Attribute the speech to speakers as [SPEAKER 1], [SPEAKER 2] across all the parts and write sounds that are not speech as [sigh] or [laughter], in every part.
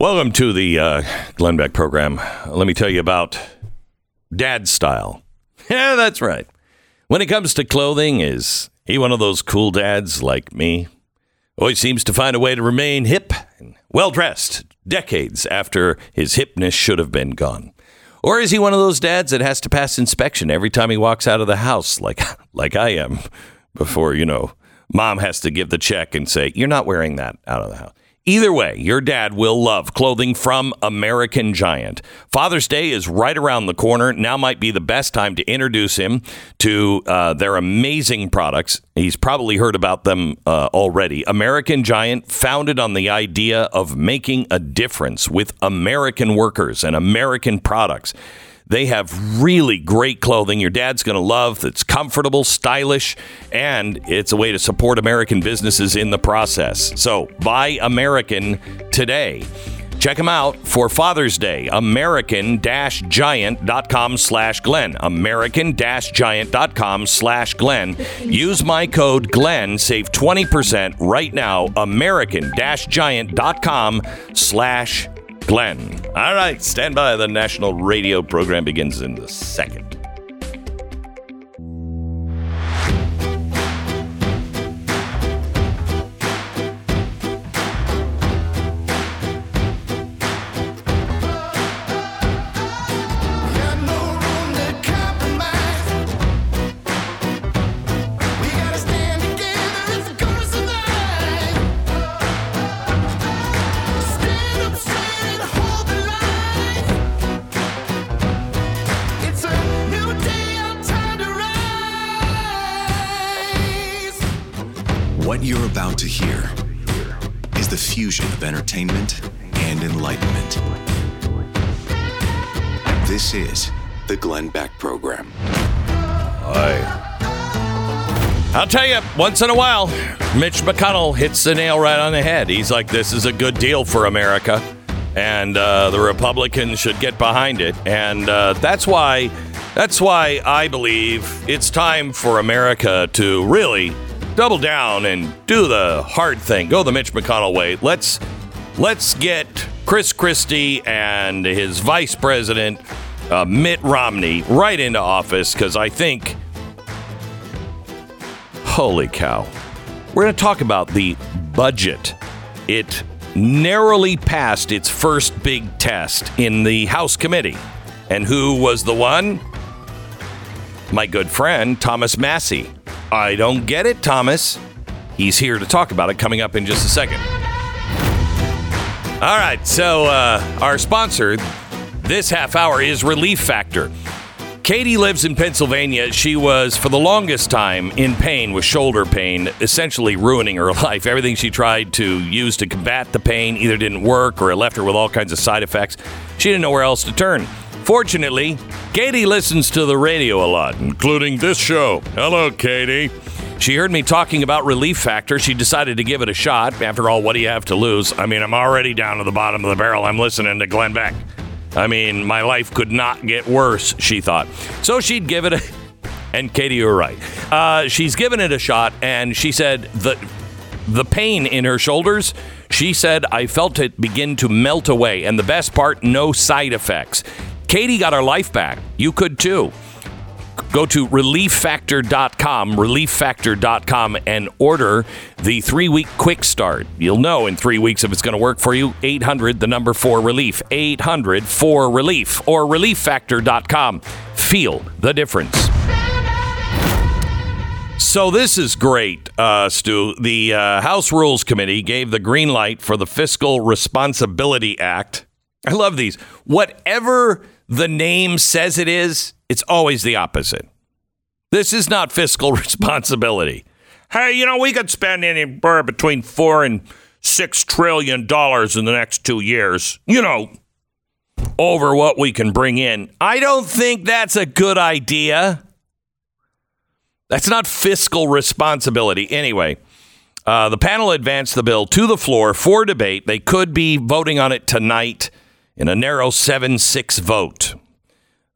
[SPEAKER 1] Welcome to the uh, Glenn Beck program. Let me tell you about dad style. [laughs] Yeah, that's right. When it comes to clothing, is he one of those cool dads like me? Always seems to find a way to remain hip and well dressed decades after his hipness should have been gone. Or is he one of those dads that has to pass inspection every time he walks out of the house, like [laughs] like I am, before you know, mom has to give the check and say, "You're not wearing that out of the house." Either way, your dad will love clothing from American Giant. Father's Day is right around the corner. Now might be the best time to introduce him to uh, their amazing products. He's probably heard about them uh, already. American Giant, founded on the idea of making a difference with American workers and American products. They have really great clothing your dad's going to love that's comfortable, stylish, and it's a way to support American businesses in the process. So buy American today. Check them out for Father's Day. American-Giant.com slash Glenn. American-Giant.com slash Glenn. Use my code Glenn. Save 20% right now. American-Giant.com slash Glenn. All right, stand by. The national radio program begins in a second. Once in a while, Mitch McConnell hits the nail right on the head. He's like, this is a good deal for America, and uh, the Republicans should get behind it. And uh, that's why, that's why I believe it's time for America to really double down and do the hard thing. Go the Mitch McConnell way. Let's let's get Chris Christie and his vice president uh, Mitt Romney right into office because I think Holy cow. We're going to talk about the budget. It narrowly passed its first big test in the House committee. And who was the one? My good friend, Thomas Massie. I don't get it, Thomas. He's here to talk about it coming up in just a second. All right, so uh, our sponsor this half hour is Relief Factor. Katie lives in Pennsylvania. She was, for the longest time, in pain with shoulder pain, essentially ruining her [laughs] life. Everything she tried to use to combat the pain either didn't work or it left her with all kinds of side effects. She didn't know where else to turn. Fortunately, Katie listens to the radio a lot, including this show. Hello, Katie. She heard me talking about Relief Factor. She decided to give it a shot. After all, what do you have to lose? I mean, I'm already down to the bottom of the barrel. I'm listening to Glenn Beck. I mean, my life could not get worse, she thought. So she'd give it a. And Katie, you're right. Uh, she's given it a shot, and she said that the pain in her shoulders, she said, I felt it begin to melt away. And the best part, no side effects. Katie got her life back. You could too. Go to relieffactor.com, relieffactor.com, and order the three week quick start. You'll know in three weeks if it's going to work for you. 800, the number for relief. 800 for relief or relieffactor.com. Feel the difference. So this is great, uh, Stu. The uh, House Rules Committee gave the green light for the Fiscal Responsibility Act. I love these. Whatever the name says it is, it's always the opposite. This is not fiscal [laughs] responsibility. Hey, you know, we could spend anywhere between four and six trillion dollars in the next two years. You know, over what we can bring in. I don't think that's a good idea. That's not fiscal responsibility. Anyway, uh, the panel advanced the bill to the floor for debate. They could be voting on it tonight in a narrow 7 6 vote.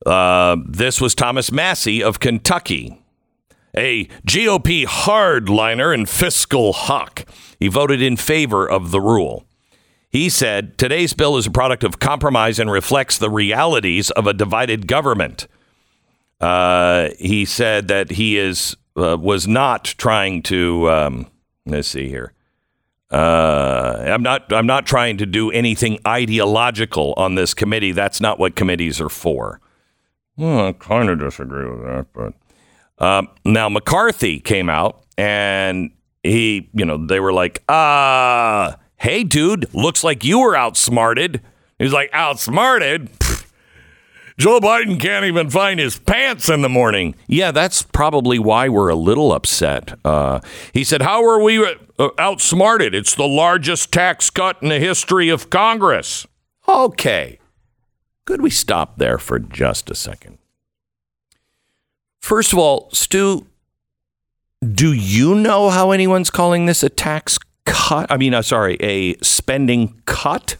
[SPEAKER 1] Uh, this was Thomas Massie of Kentucky, a GOP hardliner and fiscal hawk. He voted in favor of the rule. He said today's bill is a product of compromise and reflects the realities of a divided government. Uh, he said that he is uh, was not trying to. Um, let's see here. Uh, I'm not. I'm not trying to do anything ideological on this committee. That's not what committees are for. Well, I kind of disagree with that, but um, now McCarthy came out and he, you know, they were like, "Ah, hey, dude, looks like you were outsmarted." He's like, "Outsmarted." Joe Biden can't even find his pants in the morning. Yeah, that's probably why we're a little upset. Uh, he said, How are we uh, outsmarted? It's the largest tax cut in the history of Congress. Okay. Could we stop there for just a second? First of all, Stu, do you know how anyone's calling this a tax cut? I mean, uh, sorry, a spending cut?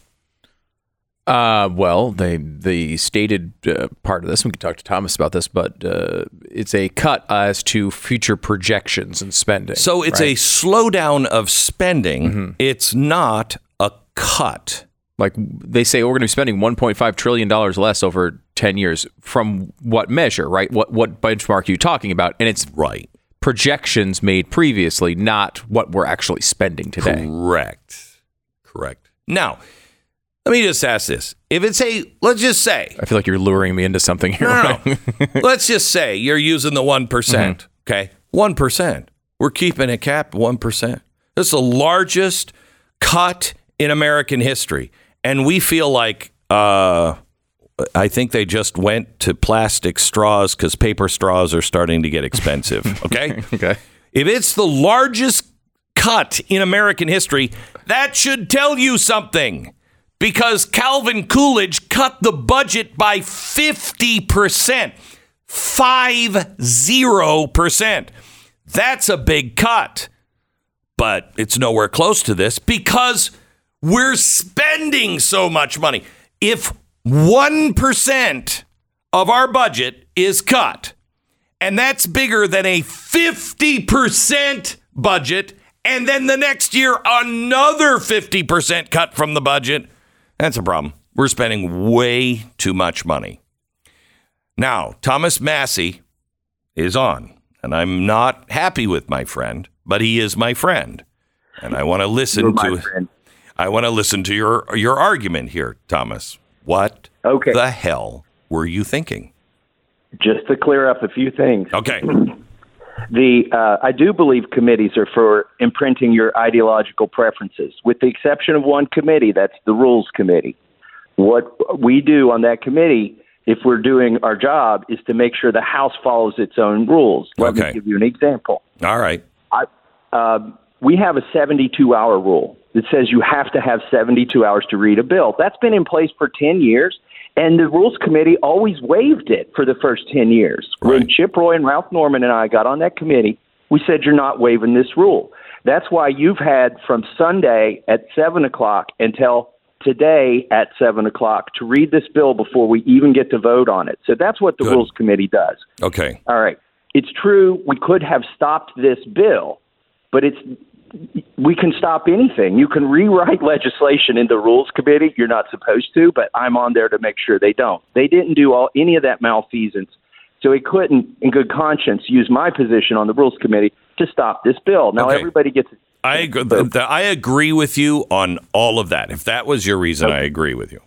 [SPEAKER 2] Uh, well, they the stated uh, part of this. We can talk to Thomas about this, but uh, it's a cut as to future projections and spending.
[SPEAKER 1] So it's a slowdown of spending. It's not a cut.
[SPEAKER 2] like they say, we're going to be spending 1.5 trillion dollars less over 10 years. From what measure, right? What what benchmark are you talking about? And it's
[SPEAKER 1] Right.
[SPEAKER 2] projections made previously, not what we're actually spending today.
[SPEAKER 1] Correct. Correct. Now, let me just ask this. If it's a, let's just say,
[SPEAKER 2] I feel like you're luring me into something here.
[SPEAKER 1] no, no. [laughs] let's just say you're using the 1%. percent Okay. 1%. We're keeping it capped 1%. This is the largest cut in American history. And we feel like, uh, I think they just went to plastic straws because paper straws are starting to get expensive. [laughs] Okay.
[SPEAKER 2] okay.
[SPEAKER 1] If it's the largest cut in American history, that should tell you something. Because Calvin Coolidge cut the budget by 50%. 50%. That's a big cut. But it's nowhere close to this because we're spending so much money. If 1% of our budget is cut, and that's bigger than a 50% budget. And then the next year, another 50% cut from the budget. That's a problem. We're spending way too much money. Now, Thomas Massie is on, and I'm not happy with my friend, but he is my friend. And I want to listen to friend. I want to listen to your your argument here, Thomas. What
[SPEAKER 3] Okay.
[SPEAKER 1] the hell were you thinking?
[SPEAKER 3] Just to clear up a few things.
[SPEAKER 1] Okay. [clears throat]
[SPEAKER 3] The uh, I do believe committees are for imprinting your ideological preferences, with the exception of one committee. That's the Rules Committee. What we do on that committee, if we're doing our job, is to make sure the House follows its own rules. Let
[SPEAKER 1] Okay.
[SPEAKER 3] me give you an example.
[SPEAKER 1] All right.
[SPEAKER 3] I, uh, we have a 72 hour rule that says you have to have 72 hours to read a bill. That's been in place for 10 years, and the Rules Committee always waived it for the first 10 years. When Chip Roy and Ralph Norman and I got on that committee, we said, You're not waiving this rule. That's why you've had from Sunday at 7 o'clock until today at 7 o'clock to read this bill before we even get to vote on it. So that's what the
[SPEAKER 1] Good.
[SPEAKER 3] Rules Committee does.
[SPEAKER 1] Okay.
[SPEAKER 3] All right. It's true we could have stopped this bill, but it's we can stop anything. You can rewrite [laughs] legislation in the rules committee. You're not supposed to, but I'm on there to make sure they don't. They didn't do all any of that malfeasance. So he couldn't in good conscience use my position on the rules committee to stop this bill. Now
[SPEAKER 1] Okay.
[SPEAKER 3] everybody gets
[SPEAKER 1] I agree, th- th- I agree with you on all of that. If that was your reason, I agree with you.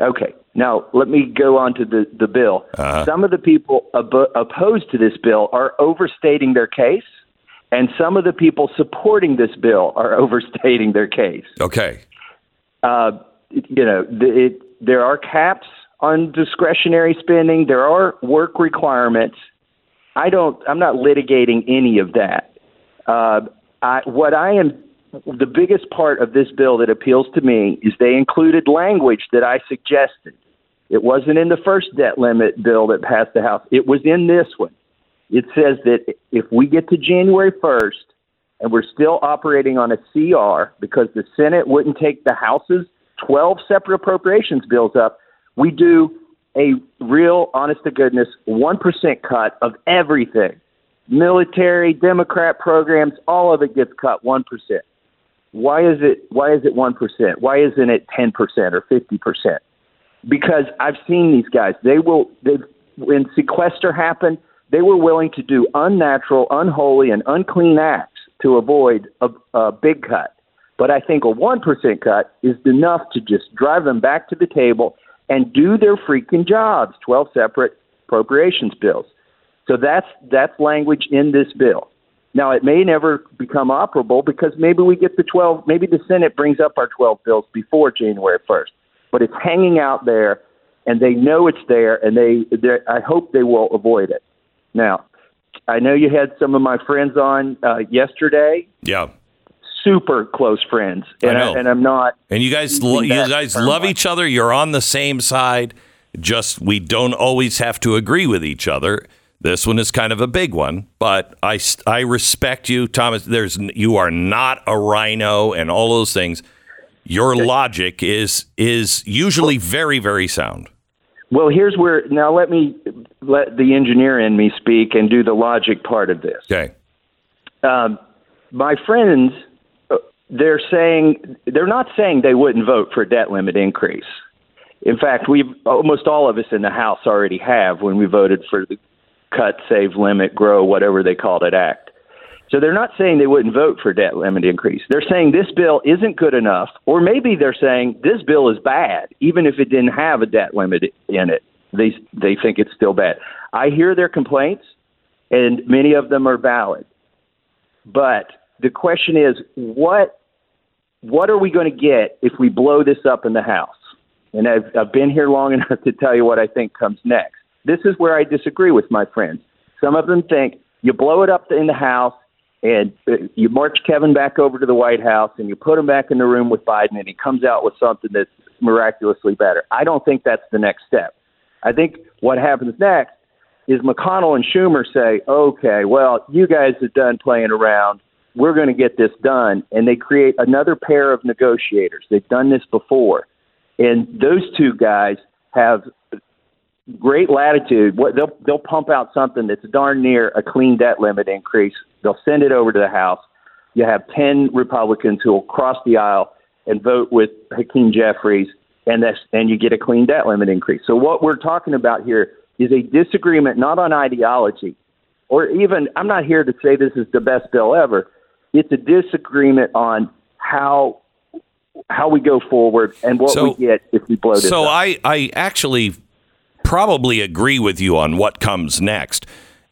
[SPEAKER 3] Okay. Now, let me go on to the, the bill. Uh-huh. Some of the people ob- opposed to this bill are overstating their case, and some of the people supporting this bill are [laughs] overstating their case.
[SPEAKER 1] Okay.
[SPEAKER 3] Uh, you know, the, it, there are caps on discretionary spending, there are work requirements. I don't, I'm not litigating any of that. Uh, I, what I am, the biggest part of this bill that appeals to me is they included language that I suggested. It wasn't in the first debt limit bill that passed the House. It was in this one. It says that if we get to January 1st and we're still operating on a CR because the Senate wouldn't take the House's 12 separate appropriations bills up, we do a real, honest to goodness, 1% cut of everything military, Democrat programs, all of it gets cut 1%. Why is it why is it one percent? Why isn't it ten percent or fifty percent? Because I've seen these guys. They will they when sequester happened, they were willing to do unnatural, unholy, and unclean acts to avoid a, a big cut. But I think a one percent cut is enough to just drive them back to the table and do their freaking jobs. Twelve separate appropriations bills. So that's that's language in this bill. Now it may never become operable because maybe we get the 12 maybe the Senate brings up our 12 bills before January 1st. But it's hanging out there and they know it's there and they I hope they will avoid it. Now, I know you had some of my friends on uh, yesterday,
[SPEAKER 1] Yeah.
[SPEAKER 3] super close friends,
[SPEAKER 1] I
[SPEAKER 3] and
[SPEAKER 1] know.
[SPEAKER 3] and I'm not
[SPEAKER 1] And you guys, lo- you guys love
[SPEAKER 3] much.
[SPEAKER 1] each other. You're on the same side. Just we don't always have to agree with each other. This one is kind of a big one, but I, I respect you, Thomas. There's you are not a rhino and all those things. Your logic is is usually very very sound.
[SPEAKER 3] Well, here's where now let me let the engineer in me speak and do the logic part of this.
[SPEAKER 1] Okay.
[SPEAKER 3] um, my friends, uh, they're saying they're not saying they wouldn't vote for a debt limit increase. In fact, we've almost all of us in the House already have when we voted for the cut, save, limit, grow, whatever they called it act. So they're not saying they wouldn't vote for debt limit increase. They're saying this bill isn't good enough, or maybe they're saying this bill is bad, even if it didn't have a debt limit in it. They they think it's still bad. I hear their complaints, and many of them are valid. But the question is, what what are we going to get if we blow this up in the House? And I've, I've been here long [laughs] enough to tell you what I think comes next. This is where I disagree with my friends. Some of them think you blow it up in the House and uh, you march Kevin back over to the White House and you put him back in the room with Biden and he comes out with something that's miraculously better. I don't think that's the next step. I think what happens next is McConnell and Schumer say, okay, well, you guys are done playing around. We're going to get this done. And they create another pair of negotiators. They've done this before. And those two guys have great latitude. What they'll they'll pump out something that's darn near a clean debt limit increase. They'll send it over to the House. You have ten Republicans who will cross the aisle and vote with Hakeem Jeffries, and that's and you get a clean debt limit increase. So what we're talking about here is a disagreement not on ideology, or even I'm not here to say this is the best bill ever. It's a disagreement on how how we go forward and what
[SPEAKER 1] So-
[SPEAKER 3] we get if we blow this
[SPEAKER 1] So
[SPEAKER 3] up.
[SPEAKER 1] I, I actually probably agree with you on what comes next.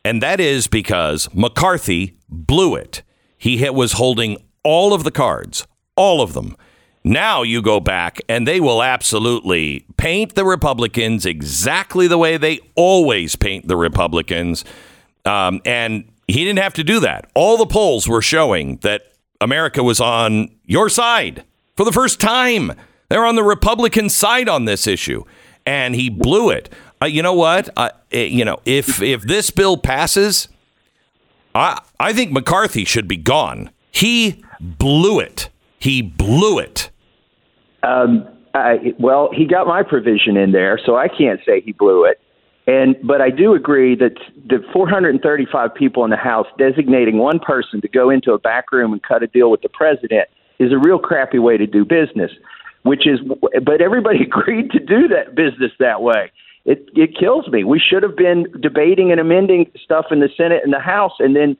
[SPEAKER 1] And that is because McCarthy blew it. He was holding all of the cards, all of them. Now you go back and they will absolutely paint the Republicans exactly the way they always paint the Republicans. Um, and he didn't have to do that. All the polls were showing that America was on your side for the first time. They're on the Republican side on this issue, and he blew it. Uh, you know what? Eh, you know, if if this bill passes, I I think McCarthy should be gone. He blew it. He blew it.
[SPEAKER 3] Um, I, well, he got my provision in there, so I can't say he blew it. And but I do agree that the 435 people in the House designating one person to go into a back room and cut a deal with the president is a real crappy way to do business. Which is, but everybody [laughs] agreed to do that business that way. It it kills me. We should have been debating and amending stuff in the Senate and the House, and then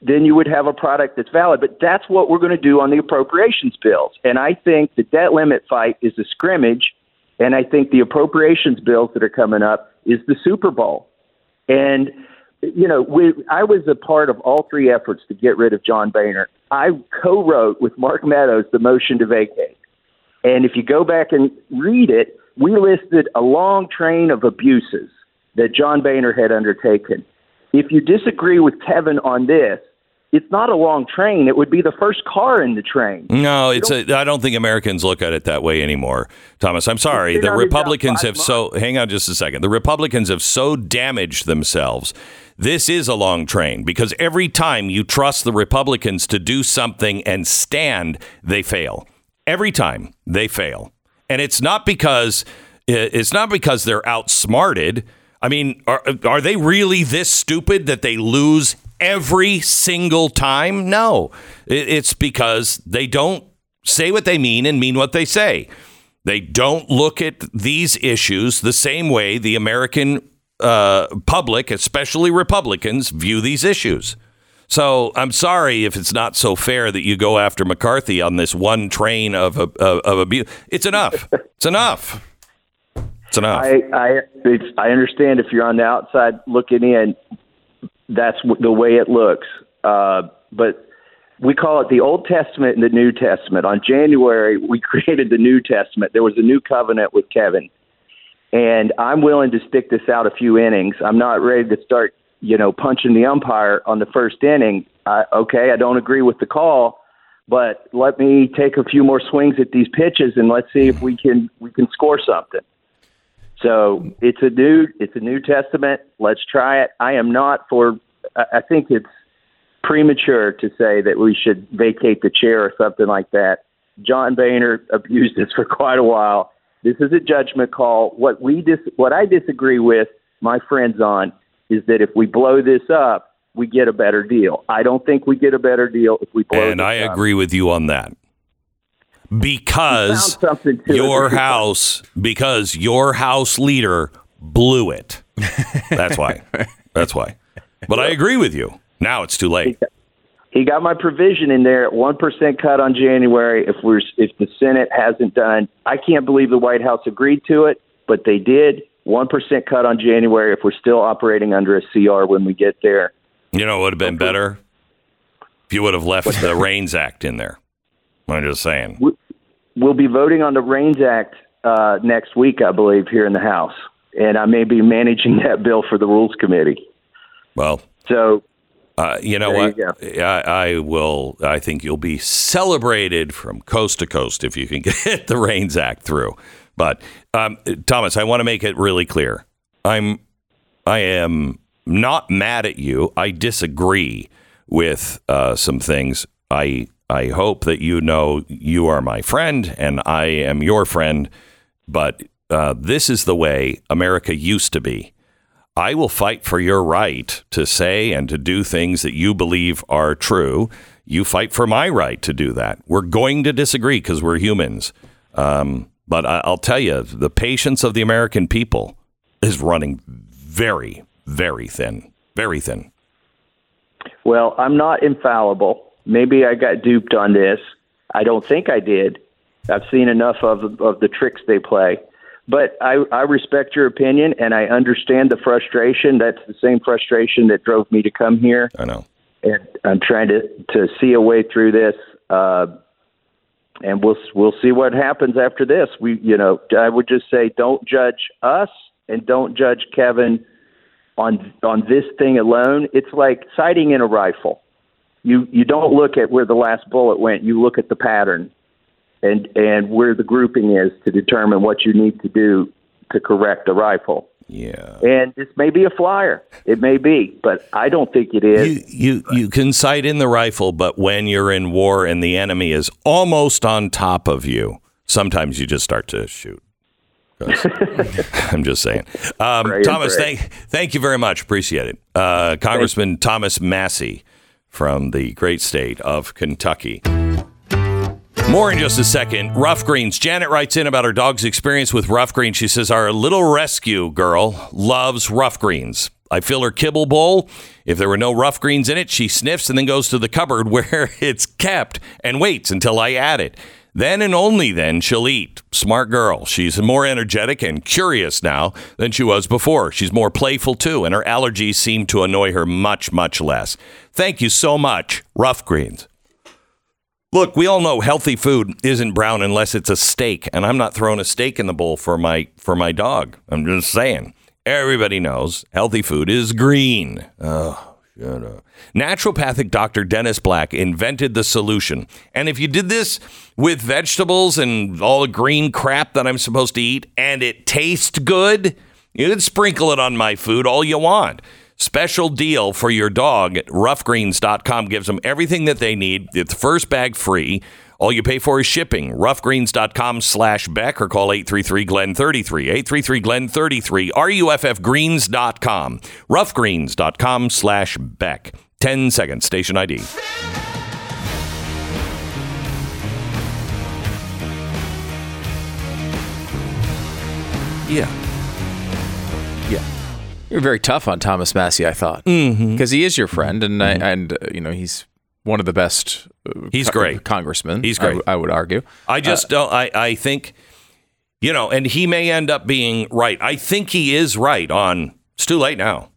[SPEAKER 3] then you would have a product that's valid. But that's what we're going to do on the appropriations bills. And I think the debt limit fight is a scrimmage, and I think the appropriations bills that are coming up is the Super Bowl. And you know, we, I was a part of all three efforts to get rid of John Boehner. I co-wrote with Mark Meadows the motion to vacate. And if you go back and read it, we listed a long train of abuses that John Boehner had undertaken. If you disagree with Kevin on this, it's not a long train. It would be the first car in the train.
[SPEAKER 1] No, it's a, I don't think Americans look at it that way anymore, Thomas. I'm sorry. The
[SPEAKER 3] on the job
[SPEAKER 1] Republicans have so hang on just a second. The Republicans have so damaged themselves. This is a long train because every time you trust the Republicans to do something and stand, they fail. Every time they fail. And it's not because it's not because they're outsmarted. I mean, are, are they really this stupid that they lose every single time? No, it's because they don't say what they mean and mean what they say. They don't look at these issues the same way the American uh, public, especially Republicans, view these issues. So I'm sorry if it's not so fair that you go after McCarthy on this one train of of, of abuse. It's enough. It's enough. It's enough.
[SPEAKER 3] I I I understand if you're on the outside looking in, that's the way it looks. Uh, but we call it the Old Testament and the New Testament. On January, we [laughs] created the New Testament. There was a new covenant with Kevin, and I'm willing to stick this out a few innings. I'm not ready to start, you know, punching the umpire on the first inning. I, okay, I don't agree with the call, but let me take a few more swings at these pitches and let's see if we can we can score something. So it's a new it's a New Testament. Let's try it. I am not for. I think it's premature to say that we should vacate the chair or something like that. John Boehner abused this [laughs] for quite a while. This is a judgment call. What we dis- what I disagree with my friends on is that if we blow this up, we get a better deal. I don't think we get a better deal if we blow.
[SPEAKER 1] and I
[SPEAKER 3] up.
[SPEAKER 1] agree with you on that. Because
[SPEAKER 3] You found something to
[SPEAKER 1] your [laughs] house, because your house leader blew it. That's why. [laughs] That's why. But I agree with you. Now it's too late.
[SPEAKER 3] he got my provision in there at one percent cut on January. If we're if the Senate hasn't done, I can't believe the White House agreed to it, but they did. One percent cut on January. If we're still operating under a CR when we get there,
[SPEAKER 1] You know what would have been better? If you would have left the REINS Act in there. I'm just saying.
[SPEAKER 3] we'll be voting on the REINS Act uh, next week, I believe, here in the House, and I may be managing that bill for the Rules Committee.
[SPEAKER 1] Well,
[SPEAKER 3] So
[SPEAKER 1] Uh, you know what?
[SPEAKER 3] you
[SPEAKER 1] I, I will. I think you'll be celebrated from coast to coast if you can [laughs] get the REINS Act through. But um, Thomas, I want to make it really clear. I'm, I am not mad at you. I disagree with uh, some things. I I hope that you know you are my friend and I am your friend. But uh, this is the way America used to be. I will fight for your right to say and to do things that you believe are true. You fight for my right to do that. We're going to disagree because we're humans. Um, but I, I'll tell you, the patience of the American people is running very, very thin. Very thin.
[SPEAKER 3] Well, I'm not infallible. Maybe I got duped on this. I don't think I did. I've seen enough of of the tricks they play. But I, I respect your opinion and I understand the frustration. That's the same frustration that drove me to come here.
[SPEAKER 1] I know.
[SPEAKER 3] And I'm trying to, to see a way through this. Uh, and we'll we'll see what happens after this. We, you know, I would just say, don't judge us and don't judge Kevin on on this thing alone. It's like sighting in a rifle. You you don't look at where the last bullet went. You look at the pattern, and and where the grouping is to determine what you need to do to correct the rifle.
[SPEAKER 1] Yeah.
[SPEAKER 3] And this may be a flyer. It may be, but I don't think it is.
[SPEAKER 1] You, you you can sight in the rifle, but when you're in war and the enemy is almost on top of you, sometimes you just start to shoot. [laughs] I'm just saying. Um,
[SPEAKER 3] Pray
[SPEAKER 1] Thomas,
[SPEAKER 3] pray.
[SPEAKER 1] thank thank you very much. Appreciate it. Uh, Congressman Thomas Massie from the great state of Kentucky. More in just a second. Ruff Greens. Janet writes in about her dog's experience with Ruff Greens. She says, Our little rescue girl loves Ruff Greens. I fill her kibble bowl. If there were no Ruff Greens in it, she sniffs and then goes to the cupboard [laughs] where it's kept and waits until I add it. Then and only then she'll eat. Smart girl. She's more energetic and curious now than she was before. She's more playful too, and her allergies seem to annoy her much, much less. Thank you so much, Rough Greens. Look, we all know healthy food isn't brown unless it's a steak, and I'm not throwing a steak in the bowl for my for my dog. I'm just saying. Everybody knows healthy food is green. Oh, shut up. Naturopathic Dr. Dennis Black invented the solution. And if you did this with vegetables and all the green crap that I'm supposed to eat and it tastes good, you can sprinkle it on my food all you want. Special deal for your dog at ruffgreens.com gives them everything that they need. It's first bag free. All you pay for is shipping. Ruffgreens.com slash Beck or call 833-GLENN-33. 833-GLENN-33. RUFFGreens.com. Roughgreens.com slash Beck. 10 seconds. Station ID. Yeah.
[SPEAKER 2] You're very tough on Thomas Massie, I thought,
[SPEAKER 1] Mm-hmm.
[SPEAKER 2] because he is your friend, and I, and uh, you know he's one of the best. Uh,
[SPEAKER 1] He's great.
[SPEAKER 2] congressmen.
[SPEAKER 1] He's
[SPEAKER 2] I
[SPEAKER 1] great.
[SPEAKER 2] w- I, would argue.
[SPEAKER 1] I just don't. I, I think, you know, and he may end up being right. I think he is right on. It's too late now.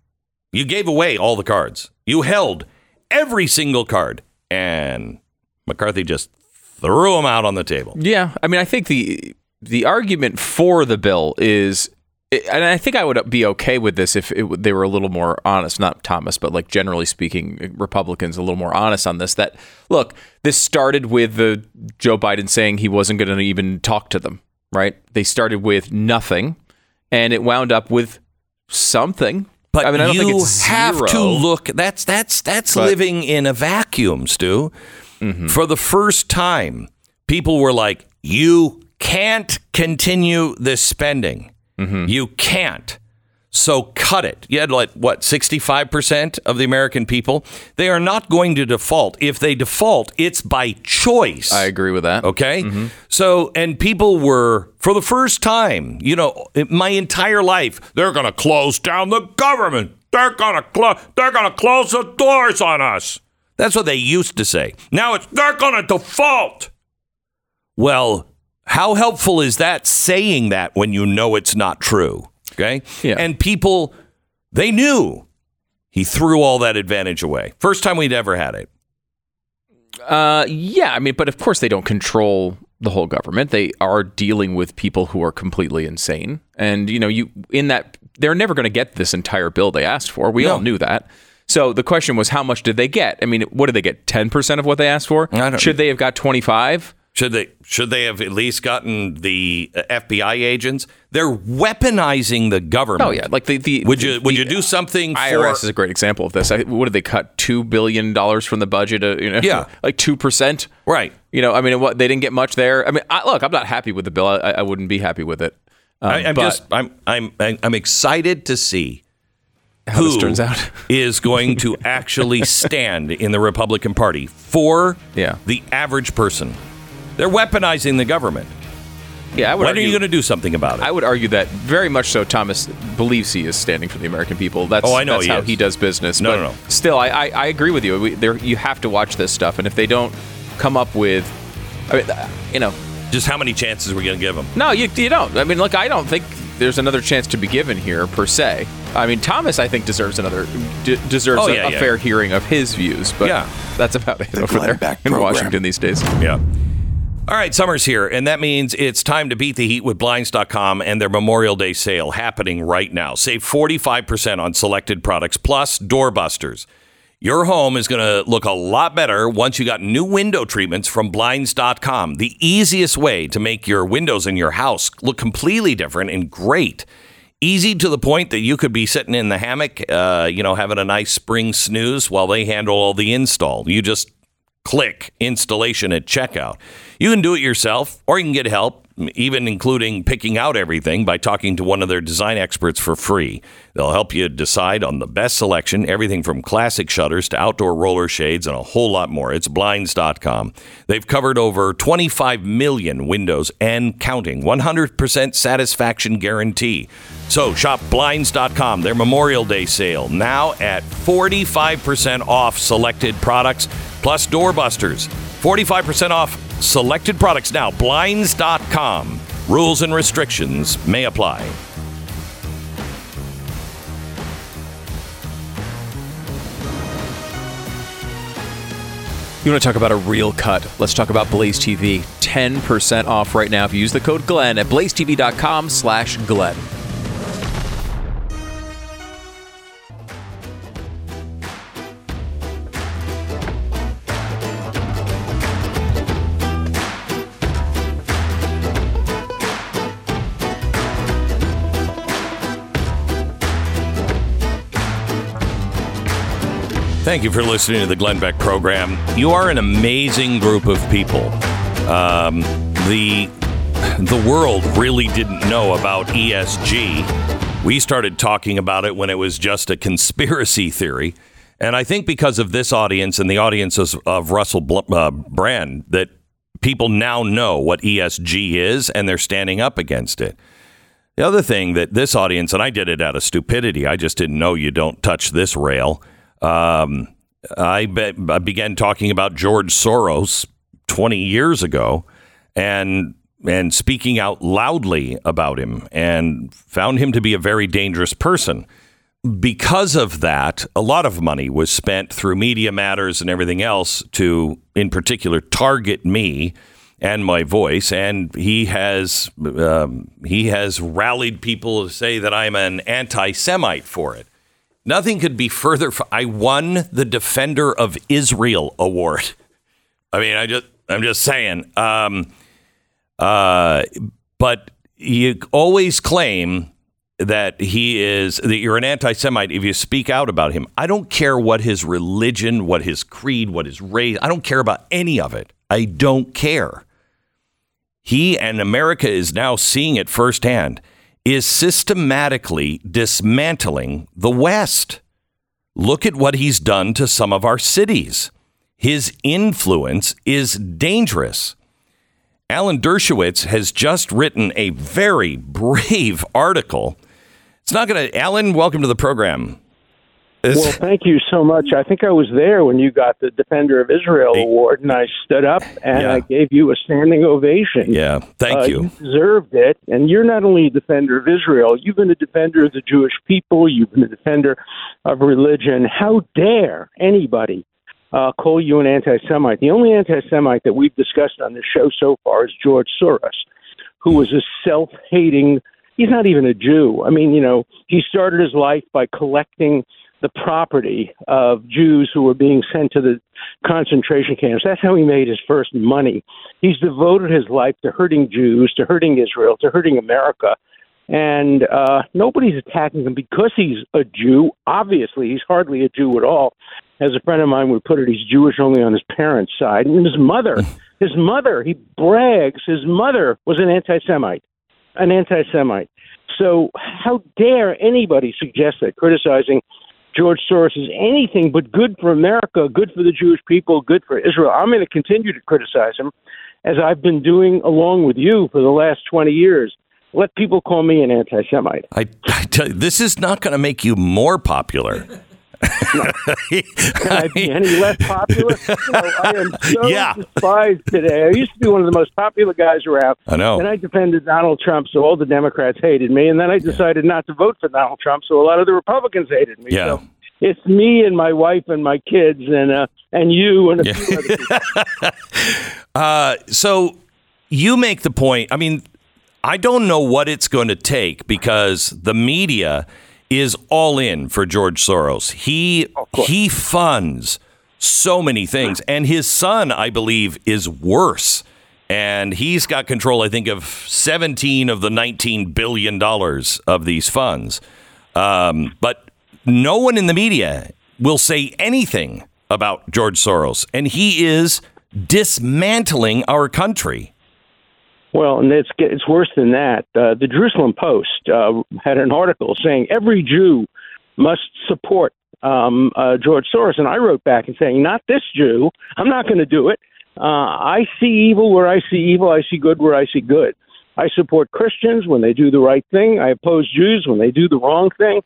[SPEAKER 1] You gave away all the cards. You held every single card, and McCarthy just threw them out on the table.
[SPEAKER 2] Yeah, I mean, I think the the argument for the bill is, and I think I would be okay with this if it, they were a little more honest. Not Thomas, but like generally speaking, Republicans a little more honest on this. That look, this started with the Joe Biden saying he wasn't going to even talk to them. Right? They started with nothing, and it wound up with something.
[SPEAKER 1] But
[SPEAKER 2] I mean, I don't
[SPEAKER 1] you
[SPEAKER 2] think it's
[SPEAKER 1] have to look. That's that's that's
[SPEAKER 2] But-
[SPEAKER 1] living in a vacuum, Stu.
[SPEAKER 2] Mm-hmm.
[SPEAKER 1] For the first time, people were like, "You can't continue this spending.
[SPEAKER 2] Mm-hmm.
[SPEAKER 1] You can't." So cut it. You had like what, 65% of the American people? They are not going to default. If they default, it's by choice.
[SPEAKER 2] I agree with that.
[SPEAKER 1] Okay.
[SPEAKER 2] Mm-hmm.
[SPEAKER 1] So, and people were, for the first time, you know, my entire life, they're going to close down the government. They're going to close, they're going to close the doors on us. That's what they used to say. Now it's, they're going to default. Well, how helpful is that saying that when you know it's not true? Okay.
[SPEAKER 2] Yeah.
[SPEAKER 1] And people, they knew he threw all that advantage away. First time we'd ever had it.
[SPEAKER 2] Uh, yeah, I mean, but of course they don't control the whole government. They are dealing with people who are completely insane, and you know, you in that they're never going to get this entire bill they asked for. We all knew that. So the question was, how much did they get? I mean, what did they get? Ten percent of what they asked for?
[SPEAKER 1] I don't-
[SPEAKER 2] Should they have got twenty five?
[SPEAKER 1] Should they should they have at least gotten the uh, FBI agents? They're weaponizing the government.
[SPEAKER 2] Oh yeah, like the the
[SPEAKER 1] would you
[SPEAKER 2] the-
[SPEAKER 1] would you do something for
[SPEAKER 2] IRS is a great example of this. I, what did they cut? Two billion dollars from the budget? Uh, you know,
[SPEAKER 1] Yeah. [laughs]
[SPEAKER 2] like two percent.
[SPEAKER 1] right?
[SPEAKER 2] You know, I mean, what they didn't get much there. I mean, I, look, I'm not happy with the bill. I, I wouldn't be happy with it. Um,
[SPEAKER 1] I, I'm
[SPEAKER 2] but
[SPEAKER 1] just I'm I'm I'm excited to see
[SPEAKER 2] how this
[SPEAKER 1] who
[SPEAKER 2] turns out. [laughs]
[SPEAKER 1] is going to actually stand in the Republican Party for
[SPEAKER 2] Yeah.
[SPEAKER 1] the average person. They're weaponizing the government.
[SPEAKER 2] Yeah, I would
[SPEAKER 1] When
[SPEAKER 2] argue,
[SPEAKER 1] are you going to do something about it?
[SPEAKER 2] I would argue that very much so. Thomas believes he is standing for the American people. That's
[SPEAKER 1] Oh, I know
[SPEAKER 2] That's
[SPEAKER 1] he
[SPEAKER 2] how
[SPEAKER 1] is.
[SPEAKER 2] he does business.
[SPEAKER 1] No,
[SPEAKER 2] but
[SPEAKER 1] no, no.
[SPEAKER 2] Still, I, I, I agree with you. We, there, you have to watch this stuff, and if they don't come up with, I mean, uh, you know,
[SPEAKER 1] Just how many chances are we going to give them?
[SPEAKER 2] no, you, you don't. I mean, look, I don't think there's another chance to be given here per se. I mean, Thomas, I think deserves another d- deserves
[SPEAKER 1] Oh,
[SPEAKER 2] a,
[SPEAKER 1] yeah,
[SPEAKER 2] a
[SPEAKER 1] yeah.
[SPEAKER 2] fair hearing of his views. But
[SPEAKER 1] Yeah.
[SPEAKER 2] that's about it
[SPEAKER 4] The
[SPEAKER 2] over there
[SPEAKER 4] Glenn Beck
[SPEAKER 2] in
[SPEAKER 4] program.
[SPEAKER 2] Washington these days.
[SPEAKER 1] Yeah. All right, summer's here, and that means it's time to beat the heat with Blinds.com and their Memorial Day sale happening right now. Save 45% on selected products plus doorbusters. Your home is going to look a lot better once you got new window treatments from Blinds.com. The easiest way to make your windows in your house look completely different and great. Easy to the point that you could be sitting in the hammock, uh, you know, having a nice spring snooze while they handle all the install. You just click installation at checkout. You can do it yourself or you can get help, even including picking out everything by talking to one of their design experts for free. They'll help you decide on the best selection, everything from classic shutters to outdoor roller shades and a whole lot more. It's blinds.com. They've covered over 25 million windows and counting. 100% satisfaction guarantee. So shop blinds.com, their Memorial Day sale, now at 45% off selected products plus doorbusters. 45% off selected products now. Blinds.com. Rules and restrictions may apply.
[SPEAKER 2] You want to talk about a real cut? Let's talk about Blaze TV. 10% off right now if you use the code Glenn at blazetv.com slash Glenn.
[SPEAKER 1] Thank you for listening to the Glenn Beck program. You are an amazing group of people. Um, the the world really didn't know about ESG. We started talking about it when it was just a conspiracy theory, and I think because of this audience and the audiences of Russell Bl- uh, Brand, that people now know what ESG is and they're standing up against it. The other thing that this audience, and I did it out of stupidity, I just didn't know you don't touch this rail. Um, I, be, I began talking about George Soros 20 years ago and and speaking out loudly about him and found him to be a very dangerous person. Because of that, a lot of money was spent through Media Matters and everything else to, in particular, target me and my voice. And he has um, he has rallied people to say that I'm an anti-Semite for it. Nothing could be further. F- I won the Defender of Israel award. I mean, I just I'm just saying. Um, uh, but you always claim that he is that you're an anti-Semite if you speak out about him. I don't care what his religion, what his creed, what his race. I don't care about any of it. I don't care. He and America is now seeing it firsthand. Is systematically dismantling the West. Look at what he's done to some of our cities. His influence is dangerous. Alan Dershowitz has just written a very [laughs] brave article. It's not going to, Alan, welcome to the program. It's-
[SPEAKER 5] Well, thank you so much. I think I was there when you got the Defender of Israel award, and I stood up and
[SPEAKER 1] Yeah.
[SPEAKER 5] I gave you a standing ovation.
[SPEAKER 1] yeah, thank
[SPEAKER 5] Uh,
[SPEAKER 1] you.
[SPEAKER 5] deserved it. And you're not only a defender of Israel, you've been a defender of the Jewish people, you've been a defender of religion. How dare anybody uh, call you an anti Semite? The only anti Semite that we've discussed on this show so far is George Soros, who was a self hating, he's not even a Jew. I mean, you know, he started his life by collecting the property of Jews who were being sent to the concentration camps. That's how he made his first money. He's devoted his life to hurting Jews, to hurting Israel, to hurting America. And uh, nobody's attacking him because he's a Jew. Obviously, he's hardly a Jew at all. As a friend of mine would put it, he's Jewish only on his parents' side. And his mother, [laughs] his mother, he brags, his mother was an anti Semite. An anti Semite. So, how dare anybody suggest that criticizing George Soros is anything but good for America, good for the Jewish people, good for Israel. I'm going to continue to criticize him, as I've been doing along with you for the last 20 years. Let people call me an anti Semite.
[SPEAKER 1] I, I tell you, this is not going to make you more popular. [laughs]
[SPEAKER 5] Can I be [laughs] any less popular? You know, I am [laughs] so
[SPEAKER 1] Yeah.
[SPEAKER 5] despised today. I used to be one of the most popular guys around.
[SPEAKER 1] I know.
[SPEAKER 5] And I defended Donald Trump, so all the Democrats hated me. And then I decided not to vote for Donald Trump, so a lot of the Republicans hated me.
[SPEAKER 1] Yeah.
[SPEAKER 5] So it's me and my wife and my kids and uh, and you and a few other people. [laughs]
[SPEAKER 1] Uh, so you make the point. I mean, I don't know what it's going to take because the media is all in for George Soros. He he funds so many things, and his son, I believe, is worse. And he's got control, I think, of 17 of the 19 billion dollars of these funds. Um, but no one in the media will say anything about George Soros, and he is dismantling our country.
[SPEAKER 5] Well, and it's it's worse than that. Uh, the Jerusalem Post uh, had an article saying every Jew must support um, uh, George Soros, and I wrote back and saying, "Not this Jew. I'm not going to do it. Uh, I see evil where I see evil. I see good where I see good. I support Christians when they do the right thing. I oppose Jews when they do the wrong thing."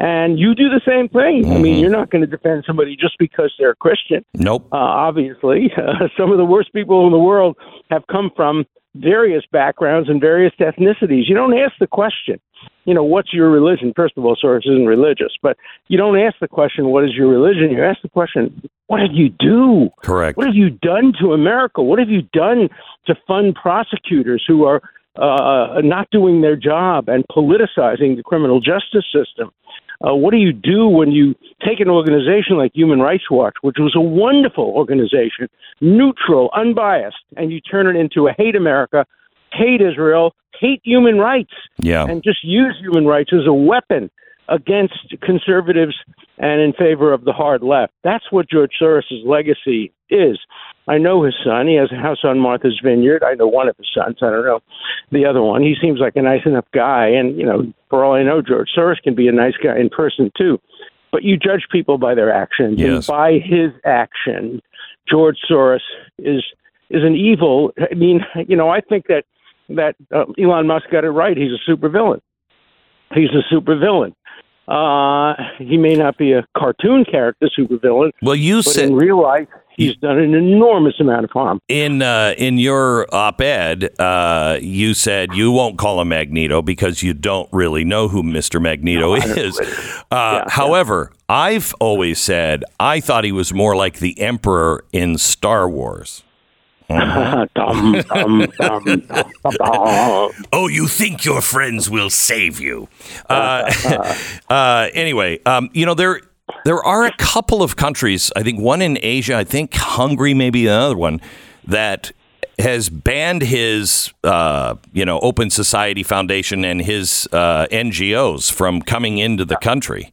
[SPEAKER 5] And you do the same thing. I mean, you're not going to defend somebody just because they're a Christian
[SPEAKER 1] Nope.
[SPEAKER 5] uh, obviously. Uh, [laughs] some of the worst people in the world have come from various backgrounds and various ethnicities. You don't ask the question, you know, what's your religion? First of all, Soros isn't religious, but you don't ask the question, what is your religion? You ask the question, what did you do?
[SPEAKER 1] Correct.
[SPEAKER 5] What have you done to America? What have you done to fund prosecutors who are uh, not doing their job and politicizing the criminal justice system? Uh, what do you do when you take an organization like Human Rights Watch, which was a wonderful organization, neutral, unbiased, and you turn it into a hate America, hate Israel, hate human rights,
[SPEAKER 1] Yeah.
[SPEAKER 5] and just use human rights as a weapon against conservatives and in favor of the hard left? That's what George Soros' legacy is. I know his son. He has a house on Martha's Vineyard. I know one of his sons. I don't know the other one. He seems like a nice enough guy. And, you know, for all I know, George Soros can be a nice guy in person, too. But you judge people by their actions.
[SPEAKER 1] Yes.
[SPEAKER 5] And by his action, George Soros is is an evil. I mean, you know, I think that that uh, Elon Musk got it right. He's a supervillain. he's a supervillain. Uh, he may not be a cartoon character supervillain,
[SPEAKER 1] Well, you
[SPEAKER 5] but
[SPEAKER 1] said
[SPEAKER 5] in real life, he's done an enormous amount of harm.
[SPEAKER 1] in uh, in your op-ed, uh, you said you won't call him Magneto because you don't really know who Mister Magneto is. Uh, however, I've always said I thought he was more like the Emperor in Star Wars.
[SPEAKER 5] Dum, [laughs] dum, dum, dum, dum, dum.
[SPEAKER 1] Oh, you think your friends will save you? [laughs] Uh, [laughs] uh, anyway, um, you know there there are a couple of countries. I think one in Asia. I think Hungary, maybe another one that has banned his uh, you know Open Society Foundation and his uh, NGOs from coming into the country.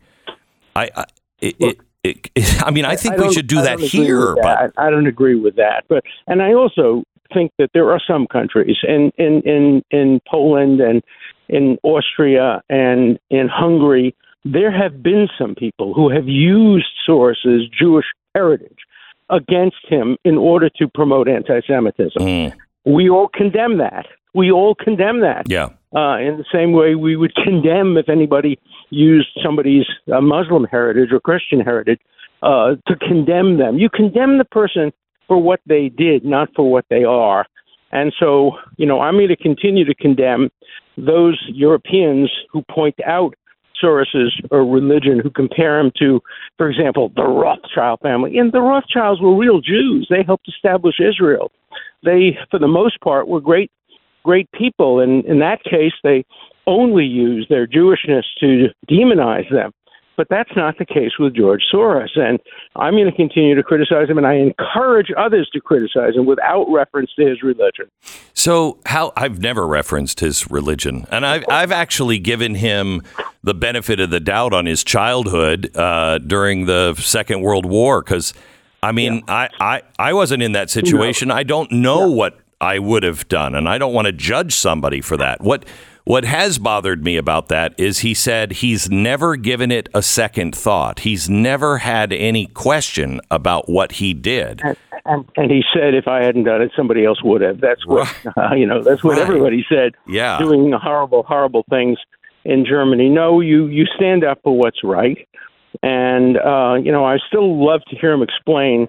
[SPEAKER 1] I, I it, it, it, [laughs] I mean, I think we should do that here,
[SPEAKER 5] with
[SPEAKER 1] but.
[SPEAKER 5] I don't agree with that. But and I also think that there are some countries in in in in Poland and in Austria and in Hungary. There have been some people who have used Soros's Jewish heritage against him in order to promote anti-Semitism.
[SPEAKER 1] Mm,
[SPEAKER 5] We all condemn that. We all condemn that
[SPEAKER 1] yeah.
[SPEAKER 5] uh, in the same way we would condemn if anybody used somebody's uh, Muslim heritage or Christian heritage uh, to condemn them. You condemn the person for what they did, not for what they are. And so, you know, I'm going to continue to condemn those Europeans who point out Soros's or religion, who compare him to, for example, the Rothschild family. And the Rothschilds were real Jews. They helped establish Israel. They, for the most part, were great great people. And in that case, they only use their Jewishness to demonize them. But that's not the case with George Soros. And I'm going to continue to criticize him, and I encourage others to criticize him without reference to his religion.
[SPEAKER 1] So how I've never referenced his religion, and I've I've actually given him the benefit of the doubt on his childhood uh, during the Second World War because. I mean, I, I, I wasn't in that situation. I don't know what I would have done, and I don't want to judge somebody for that. What what has bothered me about that is he said he's never given it a second thought. He's never had any question about what he did.
[SPEAKER 5] And, and he said, if I hadn't done it, somebody else would have. That's what uh, [laughs] you know. That's what
[SPEAKER 1] Right.
[SPEAKER 5] everybody said.
[SPEAKER 1] Yeah.
[SPEAKER 5] doing horrible, horrible things in Germany. No, you you stand up for what's right, and uh, you know I still love to hear him explain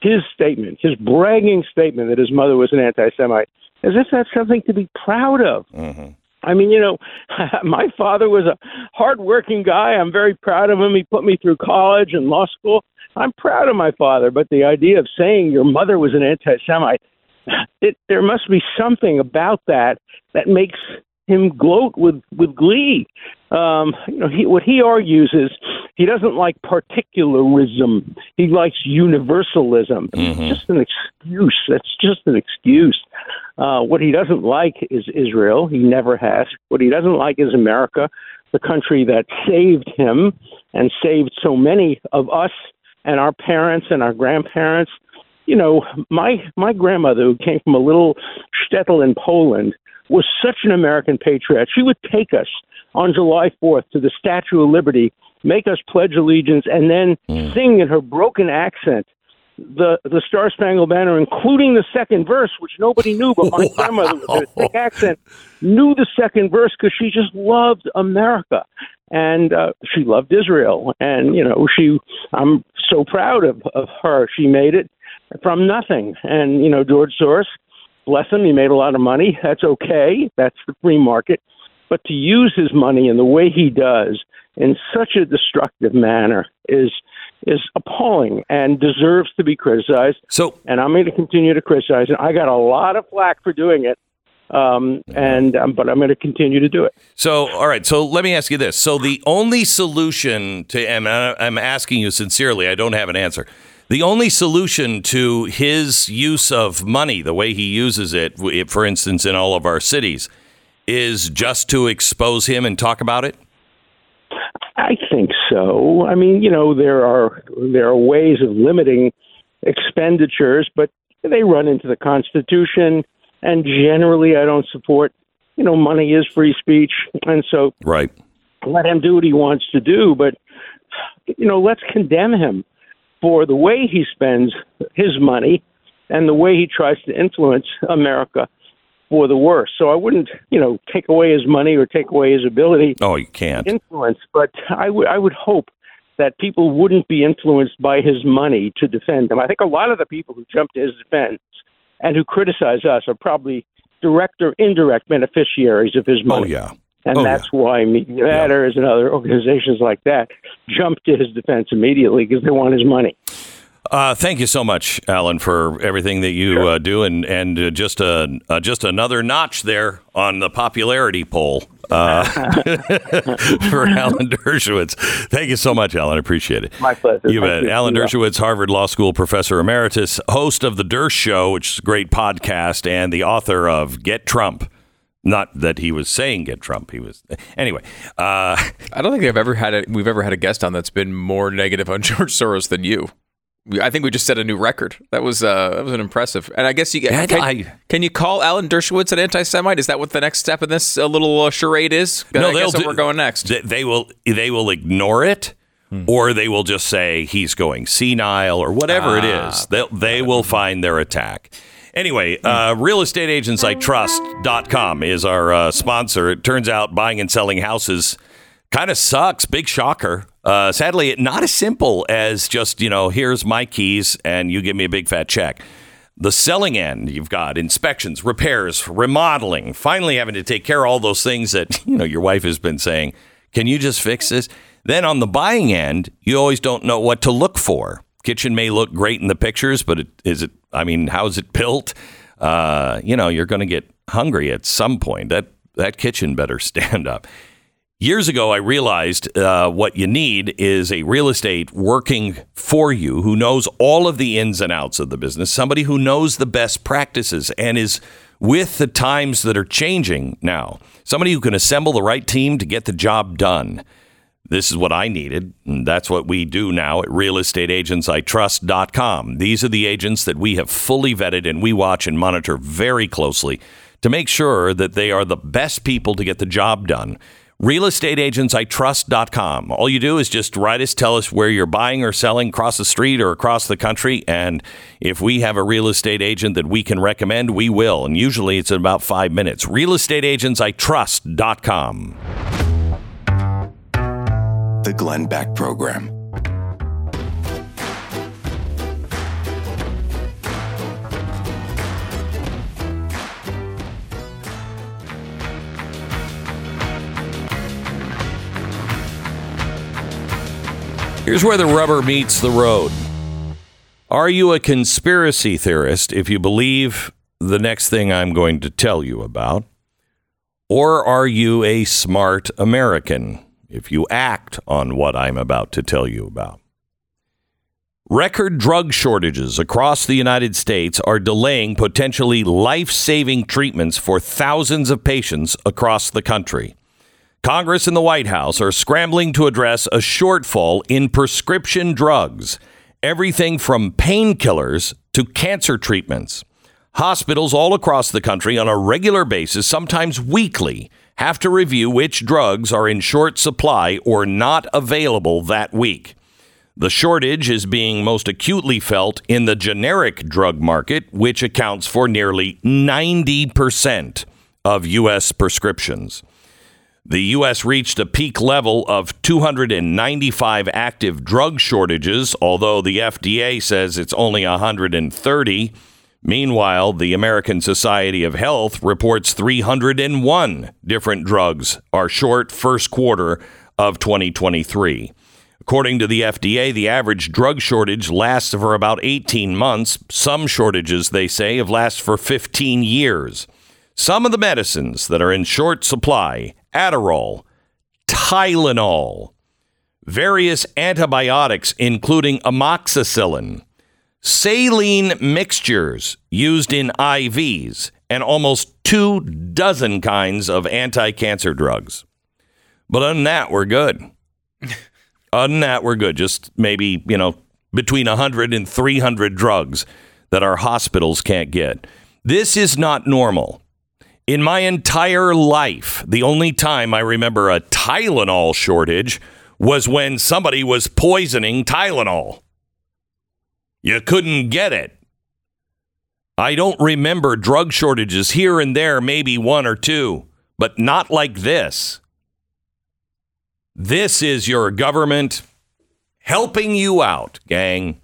[SPEAKER 5] his statement, his bragging statement that his mother was an anti-Semite, as if that's something to be proud of. Mm-hmm. I mean, you know, [laughs] my father was a hardworking guy. I'm very proud of him. He put me through college and law school. I'm proud of my father, but the idea of saying your mother was an anti-Semite, [laughs] it, there must be something about that that makes him gloat with with glee. Um, you know, he, what he argues is he doesn't like particularism. He likes universalism. It's just an excuse. That's just an excuse. Uh, what he doesn't like is Israel. He never has. What he doesn't like is America, the country that saved him and saved so many of us and our parents and our grandparents. You know, my my grandmother, who came from a little shtetl in Poland, was such an American patriot. She would take us on July 4th to the Statue of Liberty, make us pledge allegiance, and then sing in her broken accent the the Star Spangled Banner, including the second verse, which nobody knew, but my [laughs] grandmother with her thick accent knew the second verse because she just loved America and uh, she loved Israel. And you know, she I'm so proud of of her. She made it from nothing. And you know, George Soros, bless him, he made a lot of money. That's okay. That's the free market. But to use his money in the way he does in such a destructive manner is is appalling and deserves to be criticized.
[SPEAKER 1] So
[SPEAKER 5] And I'm going to continue to criticize it. I got a lot of flack for doing it, um, and um, but I'm going to continue to do it.
[SPEAKER 1] So, all right. So, let me ask you this. So, the only solution to, and I'm asking you sincerely, I don't have an answer. The only solution to his use of money, the way he uses it, for instance, in all of our cities, is just to expose him and talk about it?
[SPEAKER 5] I think so. I mean, you know, there are there are ways of limiting expenditures, but they run into the Constitution, and generally, I don't support. You know, money is free speech, and so
[SPEAKER 1] Right.
[SPEAKER 5] let him do what he wants to do. But you know, let's condemn him for the way he spends his money and the way he tries to influence America for the worse. So I wouldn't, you know, take away his money or take away his ability
[SPEAKER 1] Oh, you can't.
[SPEAKER 5] influence, but I would I would hope that people wouldn't be influenced by his money to defend him. I think a lot of the people who jump to his defense and who criticize us are probably direct or indirect beneficiaries of his money.
[SPEAKER 1] Oh,
[SPEAKER 5] money.
[SPEAKER 1] yeah.
[SPEAKER 5] And
[SPEAKER 1] Oh,
[SPEAKER 5] that's why Media Matters and other organizations like that jumped to his defense immediately because they want his money.
[SPEAKER 1] Uh, thank you so much, Alan, for everything that you uh, do, and and uh, just a uh, just another notch there on the popularity poll uh, [laughs] for [laughs] Alan Dershowitz. Thank you so much, Alan. I appreciate it.
[SPEAKER 5] My pleasure.
[SPEAKER 1] You bet. Alan
[SPEAKER 5] Yeah.
[SPEAKER 1] Dershowitz, Harvard Law School professor emeritus, host of the Dershow, which is a great podcast, and the author of Get Trump. Not that he was saying get Trump. He was anyway. Uh,
[SPEAKER 2] I don't think I've ever had a, we've ever had a guest on that's been more negative on [laughs] George Soros than you. I think we just set a new record. That was uh, that was an impressive. And I guess you
[SPEAKER 1] Yeah,
[SPEAKER 2] can,
[SPEAKER 1] I-
[SPEAKER 2] can you call Alan Dershowitz an anti-Semite? Is that what the next step in this uh, little uh, charade is? I
[SPEAKER 1] they'll do-
[SPEAKER 2] we're going next.
[SPEAKER 1] They, they will they will ignore it, or they will just say he's going senile or whatever it is. They they will find their attack. Anyway, uh, realestateagentsitrust.com is our uh, sponsor. It turns out buying and selling houses kind of sucks. Big shocker. Uh, sadly, not as simple as just, you know, here's my keys and you give me a big fat check. The selling end, you've got inspections, repairs, remodeling, finally having to take care of all those things that, [laughs] you know, your wife has been saying, can you just fix this? Then on the buying end, you always don't know what to look for. Kitchen may look great in the pictures, but it, is it, I mean, how's it built? Uh, you know, you're going to get hungry at some point. That, that kitchen better [laughs] stand up. Years ago, I realized uh, what you need is a real estate working for you who knows all of the ins and outs of the business, somebody who knows the best practices and is with the times that are changing now, somebody who can assemble the right team to get the job done. This is what I needed, and that's what we do now at realestateagentsitrust.com. These are the agents that we have fully vetted and we watch and monitor very closely to make sure that they are the best people to get the job done. Realestateagentsitrust.com. All you do is just write us, tell us where you're buying or selling across the street or across the country. And if we have a real estate agent that we can recommend, we will. And usually it's in about five minutes. Realestateagentsitrust.com.
[SPEAKER 4] The Glenn Beck Program.
[SPEAKER 1] Here's where the rubber meets the road. Are you a conspiracy theorist if you believe the next thing I'm going to tell you about? Or are you a smart American if you act on what I'm about to tell you about? Record drug shortages across the United States are delaying potentially life saving treatments for thousands of patients across the country. Congress and the White House are scrambling to address a shortfall in prescription drugs, everything from painkillers to cancer treatments. Hospitals all across the country on a regular basis, sometimes weekly, have to review which drugs are in short supply or not available that week. The shortage is being most acutely felt in the generic drug market, which accounts for nearly 90% of U.S. prescriptions. The U.S. reached a peak level of 295 active drug shortages, although the FDA says it's only 130. Meanwhile, the American Society of Health reports 301 different drugs are short first quarter of 2023. According to the FDA, the average drug shortage lasts for about 18 months. Some shortages, they say, have lasted for 15 years. Some of the medicines that are in short supply Adderall, Tylenol, various antibiotics, including amoxicillin, saline mixtures used in IVs, and almost two dozen kinds of anti cancer drugs. But other than that, we're good. [laughs] Other than that, we're good. Just maybe, you know, between 100 and 300 drugs that our hospitals can't get. This is not normal. In my entire life, the only time I remember a Tylenol shortage was when somebody was poisoning Tylenol. You couldn't get it. I don't remember drug shortages here and there, maybe one or two, but not like this. This is your government helping you out, gang.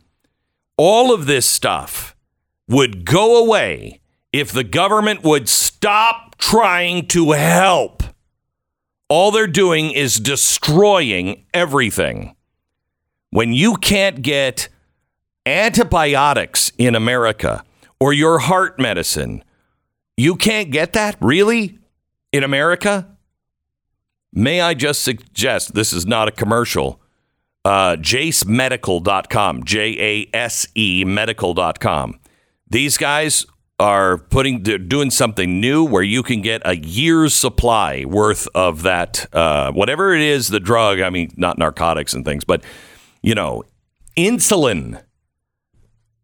[SPEAKER 1] All of this stuff would go away if the government would stop trying to help. All they're doing is destroying everything. When you can't get antibiotics in America or your heart medicine, you can't get that really in America? May I just suggest this is not a commercial. Uh, JaseMedical.com, J A S E medical.com. These guys are putting they're doing something new where you can get a year's supply worth of that uh, whatever it is the drug i mean not narcotics and things but you know insulin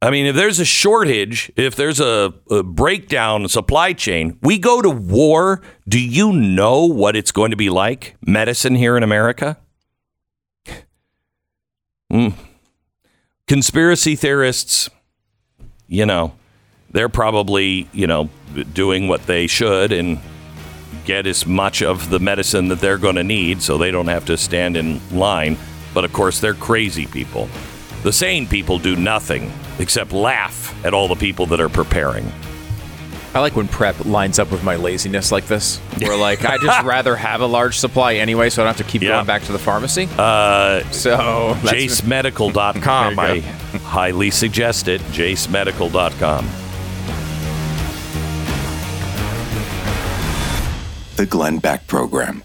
[SPEAKER 1] i mean if there's a shortage if there's a, a breakdown supply chain we go to war do you know what it's going to be like medicine here in america [laughs] Mm. conspiracy theorists you know they're probably, you know, doing what they should and get as much of the medicine that they're going to need so they don't have to stand in line. But of course, they're crazy people. The sane people do nothing except laugh at all the people that are preparing.
[SPEAKER 2] I like when prep lines up with my laziness like this. Where like I just [laughs] rather have a large supply anyway, so I don't have to keep
[SPEAKER 1] Yeah.
[SPEAKER 2] going back to the pharmacy.
[SPEAKER 1] Uh,
[SPEAKER 2] so that's-
[SPEAKER 1] JaseMedical.com. [laughs]
[SPEAKER 2] There
[SPEAKER 1] I highly suggest it. JaseMedical.com.
[SPEAKER 4] The Glenn Beck Program.